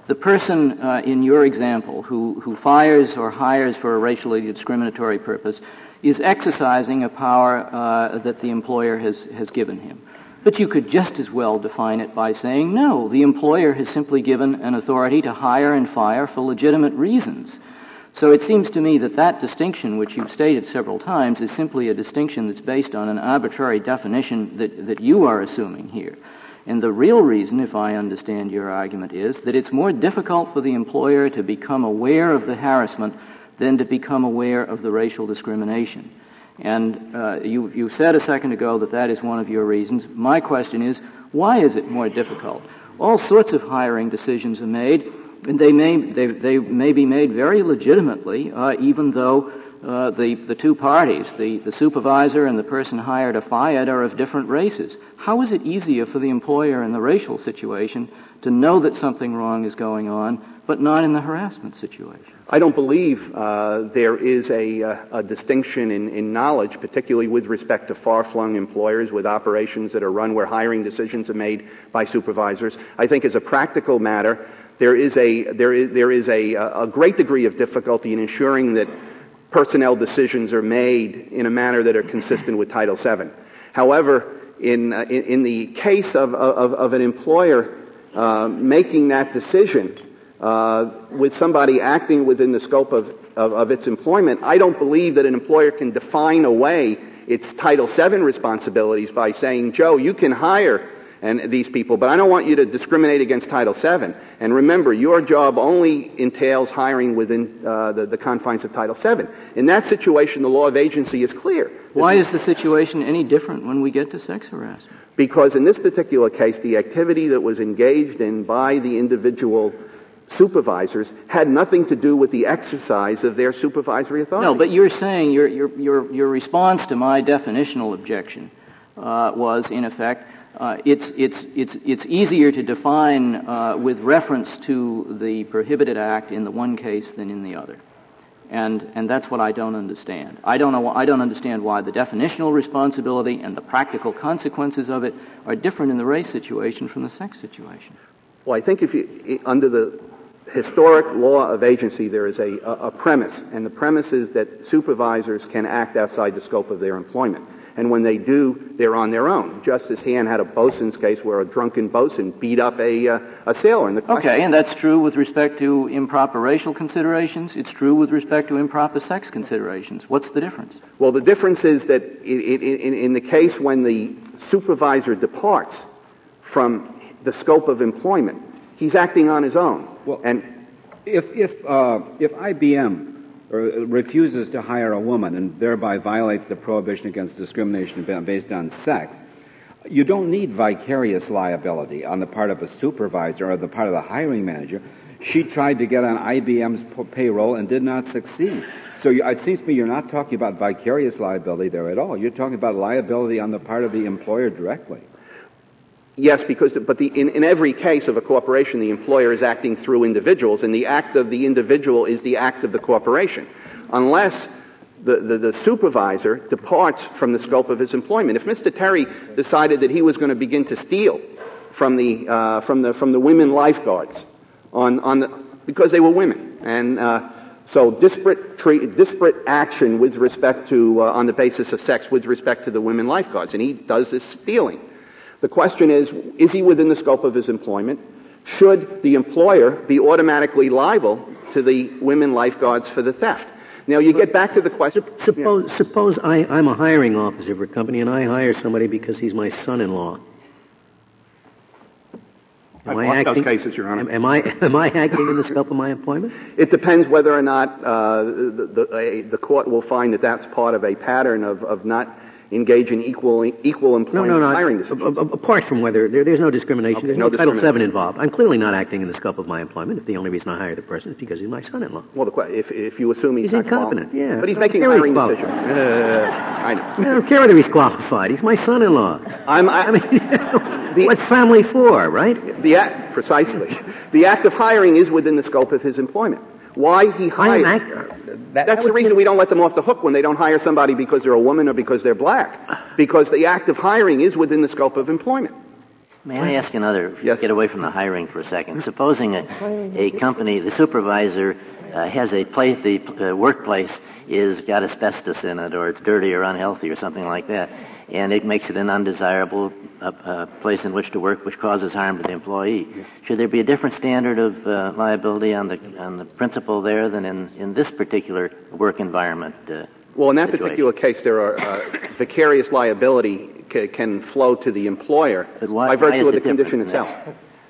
the person uh, in your example who, who fires or hires for a racially discriminatory purpose is exercising a power uh, that the employer has, has given him. But you could just as well define it by saying, no, the employer has simply given an authority to hire and fire for legitimate reasons. So it seems to me that that distinction, which you've stated several times, is simply a distinction that's based on an arbitrary definition that, that you are assuming here. And the real reason, if I understand your argument, is that it's more difficult for the employer to become aware of the harassment than to become aware of the racial discrimination. And uh, you, you said a second ago that that is one of your reasons. My question is, why is it more difficult? All sorts of hiring decisions are made, and they may, they, they may be made very legitimately, uh, even though uh, the, the two parties, the, the supervisor and the person hired or fired, are of different races. How is it easier for the employer in the racial situation to know that something wrong is going on, but not in the harassment situation? I don't believe uh, there is a, uh, a distinction in, in, knowledge, particularly with respect to far-flung employers with operations that are run where hiring decisions are made by supervisors. I think as a practical matter, there is a, there is, there is a, a great degree of difficulty in ensuring that personnel decisions are made in a manner that are consistent with Title VII. However, in, uh, in, in, the case of, of, of an employer uh, making that decision uh, with somebody acting within the scope of, of, of its employment, I don't believe that an employer can define away its Title VII responsibilities by saying, Joe, you can hire and these people, but I don't want you to discriminate against Title VII. And remember, your job only entails hiring within uh, the, the, confines of Title VII. In that situation, the law of agency is clear. Why is the situation any different when we get to sex harassment? Because in this particular case, the activity that was engaged in by the individual supervisors had nothing to do with the exercise of their supervisory authority. No, but you're saying your, your, your, your response to my definitional objection uh, was, in effect, uh, it's, it's, it's, it's easier to define uh, with reference to the prohibited act in the one case than in the other. And, and that's what I don't understand. I don't, know, I don't understand why the definitional responsibility and the practical consequences of it are different in the race situation from the sex situation. Well, I think if you, under the historic law of agency, there is a, a premise, and the premise is that supervisors can act outside the scope of their employment and when they do, they're on their own. Justice Han had a bosun's case where a drunken bosun beat up a, uh, a sailor. In the question, okay, and that's true with respect to improper racial considerations. It's true with respect to improper sex considerations. What's the difference? Well, the difference is that in, in, in the case when the supervisor departs from the scope of employment, he's acting on his own. Well, and if if uh, if IBM or refuses to hire a woman and thereby violates the prohibition against discrimination based on sex, you don't need vicarious liability on the part of a supervisor or the part of the hiring manager. She tried to get on IBM's payroll and did not succeed. So it seems to me you're not talking about vicarious liability there at all. You're talking about liability on the part of the employer directly. Yes, because but the, in, in every case of a corporation, the employer is acting through individuals, and the act of the individual is the act of the corporation, unless the, the, the, supervisor departs from the scope of his employment. If Mr. Terry decided that he was going to begin to steal from the uh, from the from the women lifeguards on on the, because they were women, and uh, so disparate treat, disparate action with respect to uh, on the basis of sex with respect to the women lifeguards, and he does this stealing. The question is, is he within the scope of his employment? Should the employer be automatically liable to the women lifeguards for the theft? Now you get back to the question. Suppose, yeah. suppose I, I'm a hiring officer for a company and I hire somebody because he's my son-in-law. Am I've I acting, those cases, Your Honor. Am, am, I (laughs) am I acting in the scope of my employment? It depends whether or not uh, the the, a, the, court will find that that's part of a pattern of, of not engage in equal equal employment no, no, no. hiring decisions. Apart from whether there, there's no discrimination, okay, there's no, no Title VII involved. I'm clearly not acting in the scope of my employment if the only reason I hire the person is because he's my son-in-law. Well, the, if, if you assume he's, he's incompetent, yeah, but he's making hiring decisions. Uh, I know. I don't care whether he's qualified. He's my son-in-law. I'm. I, I mean, (laughs) the, what's family for, right? The act, precisely. the act of hiring is within the scope of his employment. Why he hired. That, That's that the reason we don't let them off the hook when they don't hire somebody because they're a woman or because they're black. (sighs) Because the act of hiring is within the scope of employment. May I ask another? Yes. Get away from the hiring for a second. Supposing a, a company, the supervisor uh, has a place, the uh, workplace is got asbestos in it, or it's dirty or unhealthy or something like that and it makes it an undesirable uh, uh, place in which to work, which causes harm to the employee. Should there be a different standard of uh, liability on the on the principle there than in, in this particular work environment? Uh, well, in that situation? particular case, there are uh, vicarious liability ca- can flow to the employer why, by virtue of the condition itself,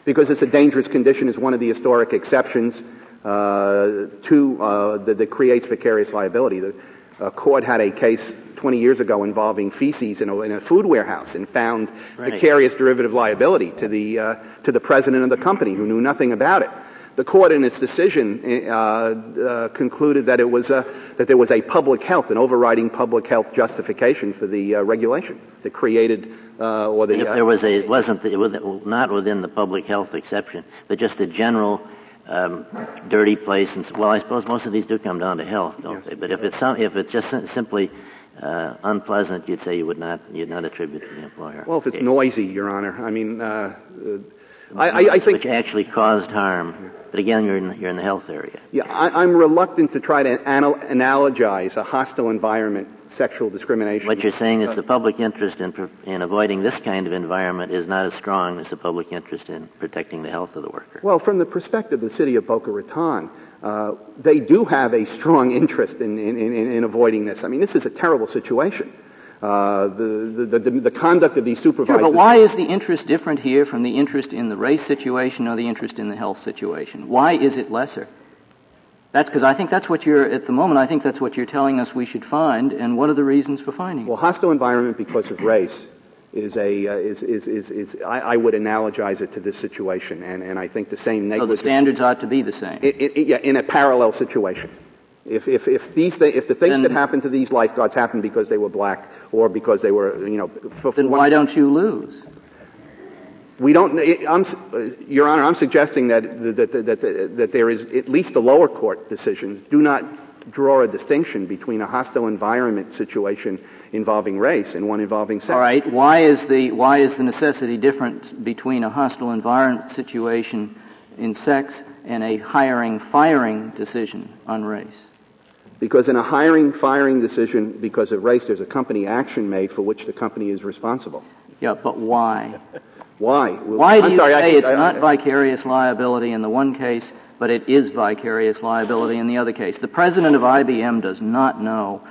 because it's a dangerous condition is one of the historic exceptions uh, to that, that creates vicarious liability. The court had a case 20 years ago involving feces in a, in a food warehouse and found right. vicarious derivative liability to the, uh, to the president of the company who knew nothing about it. The court, in its decision, uh, uh, concluded that it was a, that there was a public health, an overriding public health justification for the uh, regulation that created uh, or the. if there was a, it wasn't, it was not within the public health exception, but just a general um, dirty place. And well, I suppose most of these do come down to health, don't yes. they? But if it's some, if it's just simply uh, unpleasant, you'd say you would not you'd not attribute to the employer. Well, if it's noisy, Your Honor, I mean, uh, I, I, I, think which actually caused harm. But again, you're in you're in the health area. Yeah, I, am reluctant to try to anal- analogize a hostile environment, sexual discrimination. What you're saying is the public interest in in avoiding this kind of environment is not as strong as the public interest in protecting the health of the worker. Well, from the perspective of the city of Boca Raton uh, they do have a strong interest in, in, in, in, avoiding this. I mean, this is a terrible situation. Uh, the, the, the, the, conduct of these supervisors. Sure, but why is the interest different here from the interest in the race situation or the interest in the health situation? Why is it lesser? That's because I think that's what you're, at the moment, I think that's what you're telling us we should find, and what are the reasons for finding it? Well, hostile environment because of race is a uh, is, is, is, is I, I, would analogize it to this situation, and, and I think the same negligence. So the standards ought to be the same. It, it, yeah, in a parallel situation. If if if these th- if the things then, that happened to these lifeguards happened because they were black or because they were you know. Then why don't you lose? We don't. I'm, Your Honor, I'm suggesting that that, that that that there is at least the lower court decisions do not draw a distinction between a hostile environment situation involving race and one involving sex. All right. Why is the why is the necessity different between a hostile environment situation in sex and a hiring firing decision on race? Because in a hiring firing decision because of race, there's a company action made for which the company is responsible. Yeah, but why? why? Why do I'm you sorry, say I, it's I, not vicarious liability in the one case, but it is vicarious liability in the other case? The president of IBM does not know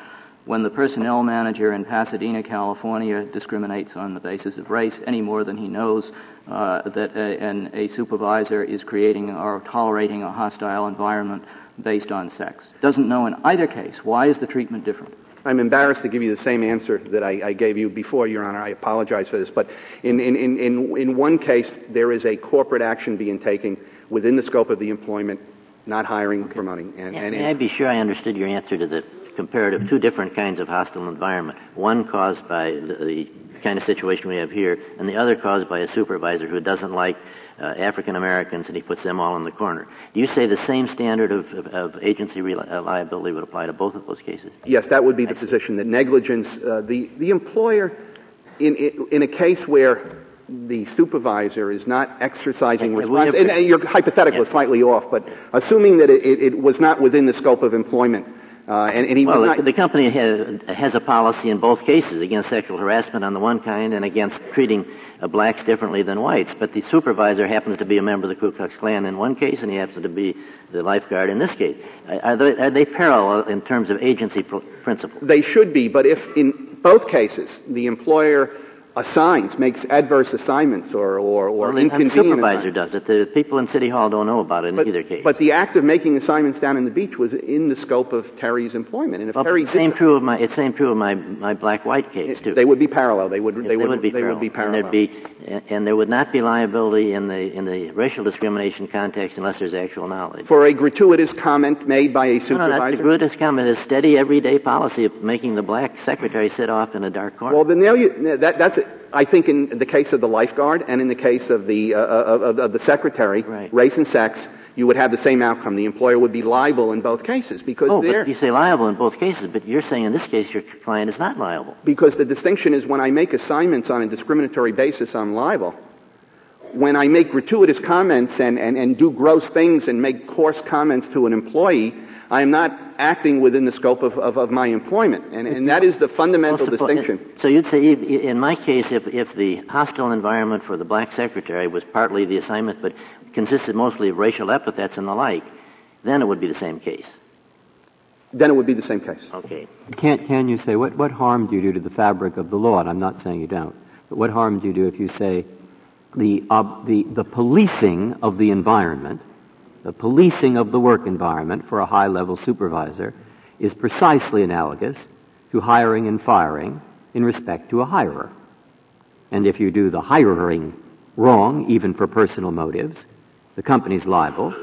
when the personnel manager in Pasadena, California discriminates on the basis of race any more than he knows uh, that a, an, a, supervisor is creating or tolerating a hostile environment based on sex. Doesn't know in either case. Why is the treatment different? I'm embarrassed to give you the same answer that I, I, gave you before, Your Honor. I apologize for this. But in, in, in, in, in one case, there is a corporate action being taken within the scope of the employment, not hiring, okay. promoting. And, and May I be sure I understood your answer to the comparative, two different kinds of hostile environment. One caused by the, the kind of situation we have here, and the other caused by a supervisor who doesn't like uh, African Americans and he puts them all in the corner. Do you say the same standard of, of, of agency uh, liability would apply to both of those cases? Yes, that would be the position that negligence, uh, the, the employer, in, in a case where the supervisor is not exercising responsibility, and, and, your hypothetical yes. is slightly off, but assuming that it, it, was not within the scope of employment, uh, and, and, well, not... the company has, has, a policy in both cases against sexual harassment on the one kind and against treating uh, blacks differently than whites. But the supervisor happens to be a member of the Ku Klux Klan in one case, and he happens to be the lifeguard in this case. Are they, are they parallel in terms of agency pr- principle? They should be, but if in both cases the employer assigns, makes adverse assignments or, or, or well, inconvenient the supervisor does it. The people in City Hall don't know about it in but, either case. But the act of making assignments down in the beach was in the scope of Terry's employment. And if well, Terry same true of my it's same true of my my black-white case too. They would be parallel. They would they, they would, would be they parallel. would be parallel. And there'd be and there would not be liability in the in the racial discrimination context unless there's actual knowledge. For a gratuitous comment made by a supervisor. No, no, that's a gratuitous comment. A steady everyday policy of making the black secretary sit off in a dark corner. Well, then now you, that, that's. I think in the case of the lifeguard and in the case of the, uh, of, of, the secretary, right. race and sex, you would have the same outcome. The employer would be liable in both cases because oh, but you say liable in both cases, but you're saying in this case your client is not liable. Because the distinction is when I make assignments on a discriminatory basis, I'm liable. When I make gratuitous comments and, and, and do gross things and make coarse comments to an employee, I am not acting within the scope of, of, of my employment. And, and that is the fundamental well, distinction. So you'd say, in my case, if, if the hostile environment for the black secretary was partly the assignment, but consisted mostly of racial epithets and the like, then it would be the same case. Then it would be the same case. Okay. Can, can you say, what, what harm do you do to the fabric of the law? And I'm not saying you don't. But what harm do you do if you say the, uh, the, the policing of the environment – the policing of the work environment for a high level supervisor is precisely analogous to hiring and firing in respect to a hirer. And if you do the hiring wrong, even for personal motives, the company's liable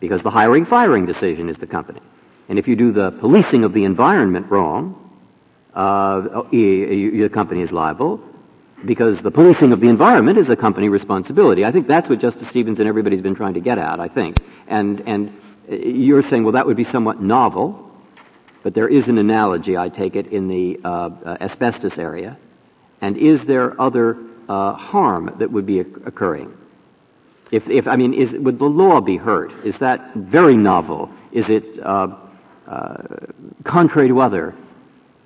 because the hiring firing decision is the company. And if you do the policing of the environment wrong, uh, the company is liable because the policing of the environment is a company responsibility. I think that's what Justice Stevens and everybody's been trying to get at, I think. And, and you're saying, well, that would be somewhat novel, but there is an analogy, I take it, in the uh, uh, asbestos area. And is there other uh, harm that would be occurring? If, if I mean, is, would the law be hurt? Is that very novel? Is it uh, uh, contrary to other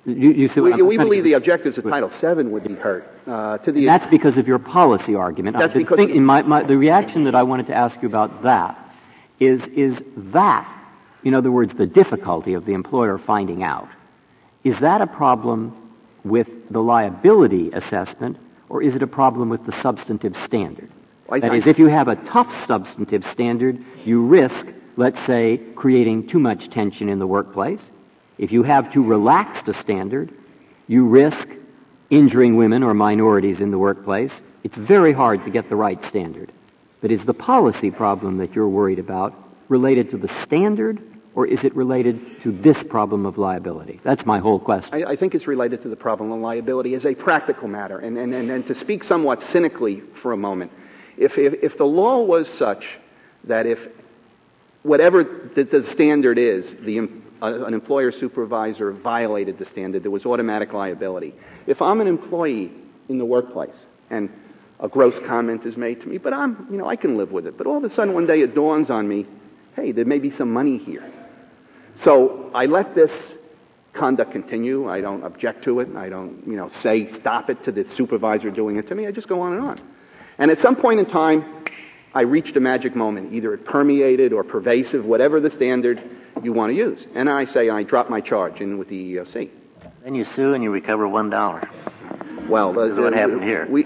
you, you see we, we believe the objectives of Title VII would be hurt. Uh, to the that's because of your policy argument. That's because think, in my, my, the reaction that I wanted to ask you about that is is that, in other words, the difficulty of the employer finding out. Is that a problem with the liability assessment, or is it a problem with the substantive standard? Well, that is, if you have a tough substantive standard, you risk, let's say, creating too much tension in the workplace if you have too relaxed a standard, you risk injuring women or minorities in the workplace. It's very hard to get the right standard. But is the policy problem that you're worried about related to the standard or is it related to this problem of liability? That's my whole question. I, I, think it's related to the problem of liability as a practical matter. And, and, and, and to speak somewhat cynically for a moment, if, if, if the law was such that if whatever the, the standard is, the, an employer supervisor violated the standard, there was automatic liability. If I'm an employee in the workplace and a gross comment is made to me, but I'm, you know, I can live with it. But all of a sudden one day it dawns on me, hey, there may be some money here. So I let this conduct continue. I don't object to it. I don't, you know, say stop it to the supervisor doing it to me. I just go on and on. And at some point in time, I reached a magic moment. Either it permeated or pervasive, whatever the standard you want to use. And I say I drop my charge in with the EEOC. Then you sue and you recover one dollar. Well, this is what happened here. We,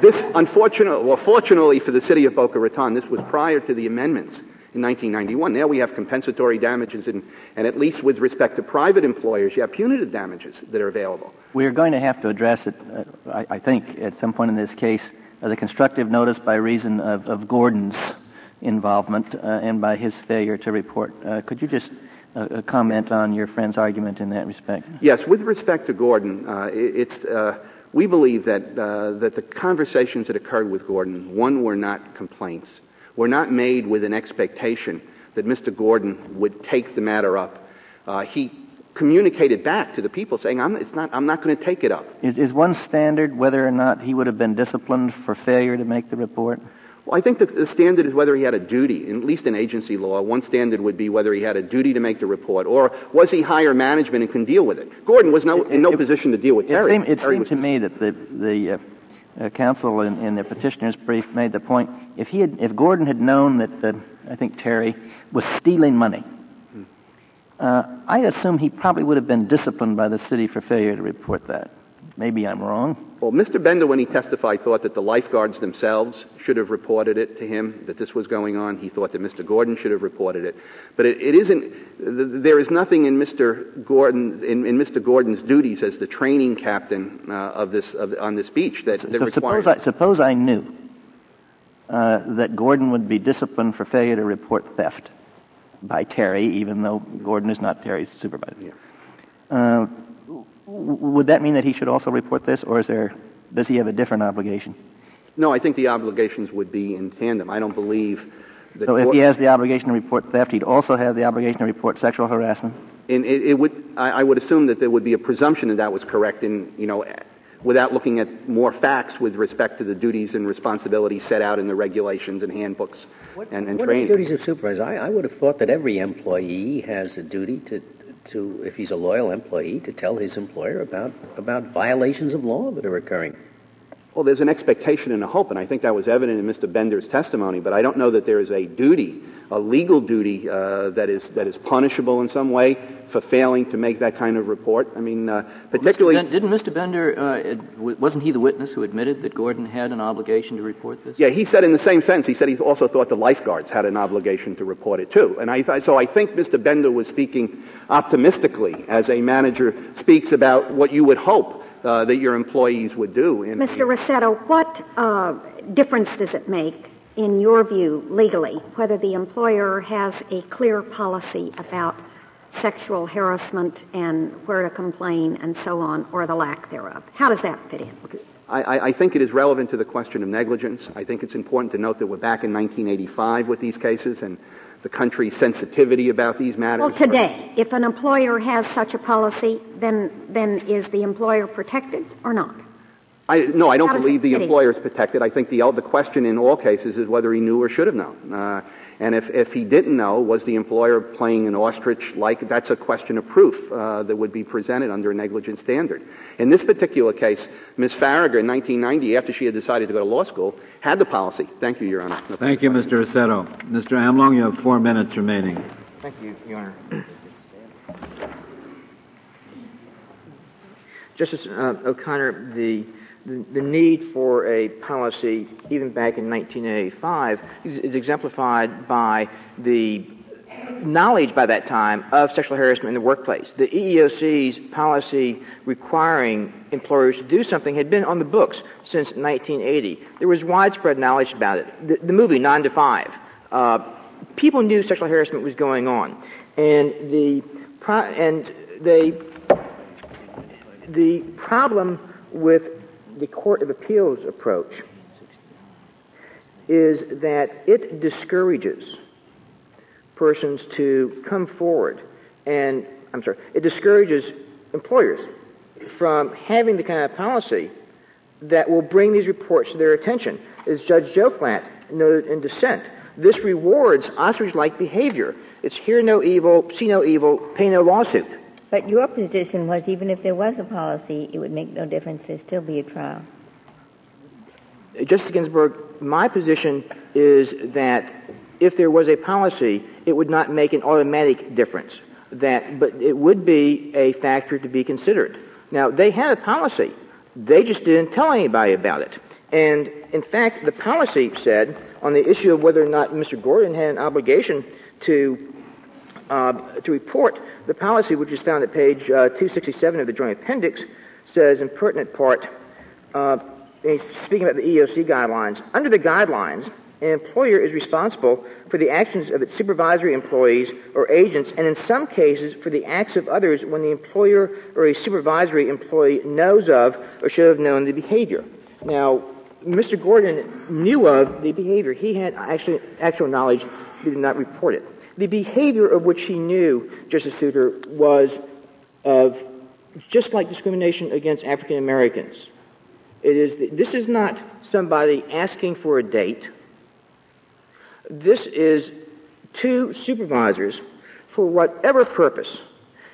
this, unfortunately, well, fortunately for the city of Boca Raton, this was prior to the amendments in 1991. Now we have compensatory damages, and, and at least with respect to private employers, you have punitive damages that are available. We're going to have to address it, uh, I, I, think, at some point in this case, uh, the constructive notice by reason of, of Gordon's involvement uh, and by his failure to report. Uh, could you just uh, comment on your friend's argument in that respect? Yes, with respect to Gordon, uh, it, it's we believe that that the conversations that occurred with Gordon, one, were not complaints, were not made with an expectation that Mr. Gordon would take the matter up. he communicated back to the people saying, I'm, it's not, I'm not going to take it up. Is, is one standard whether or not he would have been disciplined for failure to make the report? Well, I think the, the standard is whether he had a duty, at least in agency law. One standard would be whether he had a duty to make the report, or was he higher management and can deal with it. Gordon was no, in no it, position to deal with Terry. It seemed, it Terry seemed to me that the, the uh, uh, counsel in, in the petitioner's brief made the point, if he had, if Gordon had known that, uh, I think Terry was stealing money, uh, I assume he probably would have been disciplined by the city for failure to report that. Maybe I'm wrong. Well, Mr. Bender, when he testified, thought that the lifeguards themselves should have reported it to him, that this was going on. He thought that Mr. Gordon should have reported it. But it, it isn't, there is nothing in Mr. Gordon, in, in Mr. Gordon's duties as the training captain uh, of this, of, on this beach that, that so requires... Suppose I, suppose I knew uh, that Gordon would be disciplined for failure to report theft by Terry, even though Gordon is not Terry's supervisor. Yeah. Uh, would that mean that he should also report this, or is there, does he have a different obligation? No, I think the obligations would be in tandem. I don't believe that. So if he has the obligation to report theft, he'd also have the obligation to report sexual harassment. And it, it would, I, I, would assume that there would be a presumption that that was correct, in you know, without looking at more facts with respect to the duties and responsibilities set out in the regulations and handbooks what, and, and what training. What are the duties of supervisor? I, I would have thought that every employee has a duty to to, if he's a loyal employee, to tell his employer about, about violations of law that are occurring. Well, there's an expectation and a hope, and I think that was evident in Mr. Bender's testimony, but I don't know that there is a duty, a legal duty, uh, that is, that is punishable in some way for failing to make that kind of report. I mean, uh, particularly. Well, Mr. Ben, didn't Mr. Bender, uh, wasn't he the witness who admitted that Gordon had an obligation to report this? Yeah, he said in the same sense, he said he also thought the lifeguards had an obligation to report it too. And I, so I think Mr. Bender was speaking optimistically as a manager speaks about what you would hope uh, that your employees would do. In, Mr. Rissetto, what uh, difference does it make, in your view, legally, whether the employer has a clear policy about sexual harassment and where to complain and so on, or the lack thereof? How does that fit in? Okay. I, I, think it is relevant to the question of negligence. I think it's important to note that we're back in 1985 with these cases, and the country's sensitivity about these matters. Well, today, if an employer has such a policy, then then is the employer protected or not? I, no, I don't believe the employer is protected. I think the the question in all cases is whether he knew or should have known. Uh, and if, if he didn't know, was the employer playing an ostrich like? That's a question of proof uh, that would be presented under a negligent standard. In this particular case, Ms. Faragher in 1990, after she had decided to go to law school, had the policy. Thank you, Your Honor. No Thank you, Mr. Rissetto. Mr. Amlong, you have four minutes remaining. Thank you, Your Honor. Justice uh, O'Connor, the the, need for a policy, even back in 1985, is, is exemplified by the knowledge by that time of sexual harassment in the workplace. The EEOC's policy requiring employers to do something had been on the books since 1980. There was widespread knowledge about it. The, the movie, 9 to 5, uh, people knew sexual harassment was going on. And the, pro- and they, the problem with the Court of Appeals approach is that it discourages persons to come forward and, I'm sorry, it discourages employers from having the kind of policy that will bring these reports to their attention. As Judge Tjoflat noted in dissent, this rewards ostrich-like behavior. It's hear no evil, see no evil, pay no lawsuit. But your position was even if there was a policy, it would make no difference. There'd still be a trial. Justice Ginsburg, my position is that if there was a policy, it would not make an automatic difference. That, but it would be a factor to be considered. Now, they had a policy. They just didn't tell anybody about it. And in fact, the policy said on the issue of whether or not Mr. Gordon had an obligation to uh, to report, the policy, which is found at page uh, 267 of the Joint Appendix, says in pertinent part, uh, speaking about the EEOC guidelines, under the guidelines, an employer is responsible for the actions of its supervisory employees or agents, and in some cases for the acts of others when the employer or a supervisory employee knows of or should have known the behavior. Now, Mr. Gordon knew of the behavior. He had actual knowledge. He did not report it. The behavior of which he knew, Justice Souter, was of just like discrimination against African Americans. It is, this is not somebody asking for a date. This is two supervisors, for whatever purpose,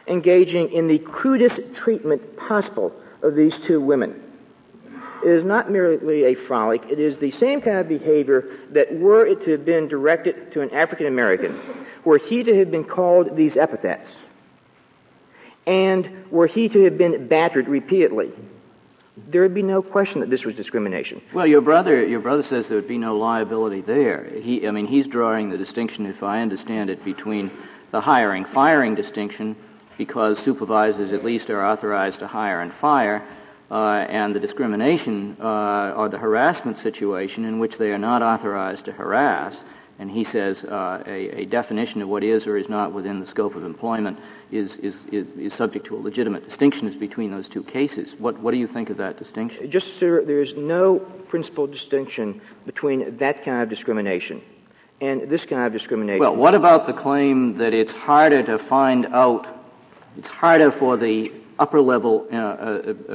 engaging in the crudest treatment possible of these two women. Is not merely a frolic. It is the same kind of behavior that were it to have been directed to an African American, were he to have been called these epithets, and were he to have been battered repeatedly, there would be no question that this was discrimination. Well, your brother, your brother says there would be no liability there. He, I mean, he's drawing the distinction, if I understand it, between the hiring firing distinction, because supervisors at least are authorized to hire and fire, and the discrimination uh, or the harassment situation in which they are not authorized to harass. And he says uh, a, a, definition of what is or is not within the scope of employment is, is, is, is, subject to a legitimate distinction is between those two cases. What, what do you think of that distinction? Just, sir, there's no principal distinction between that kind of discrimination and this kind of discrimination. Well, what about the claim that it's harder to find out, it's harder for the upper level uh, uh, uh,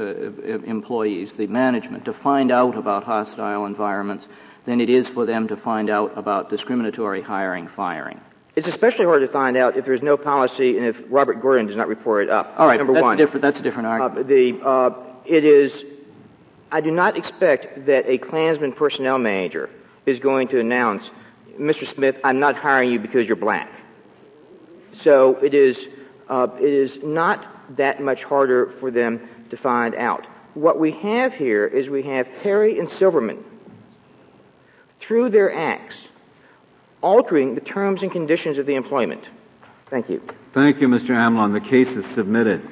employees, the management, to find out about hostile environments than it is for them to find out about discriminatory hiring, firing. It's especially hard to find out if there's no policy and if Robert Gordon does not report it up. All right, number that's one. A different, that's a different uh, argument. Uh, the, uh, it is, I do not expect that a Klansman personnel manager is going to announce, Mr. Smith, I'm not hiring you because you're black. So it is, uh, it is not that much harder for them to find out. What we have here is we have Terry and Silverman, through their acts, altering the terms and conditions of the employment. Thank you. Thank you, Mr. Amlong. The case is submitted.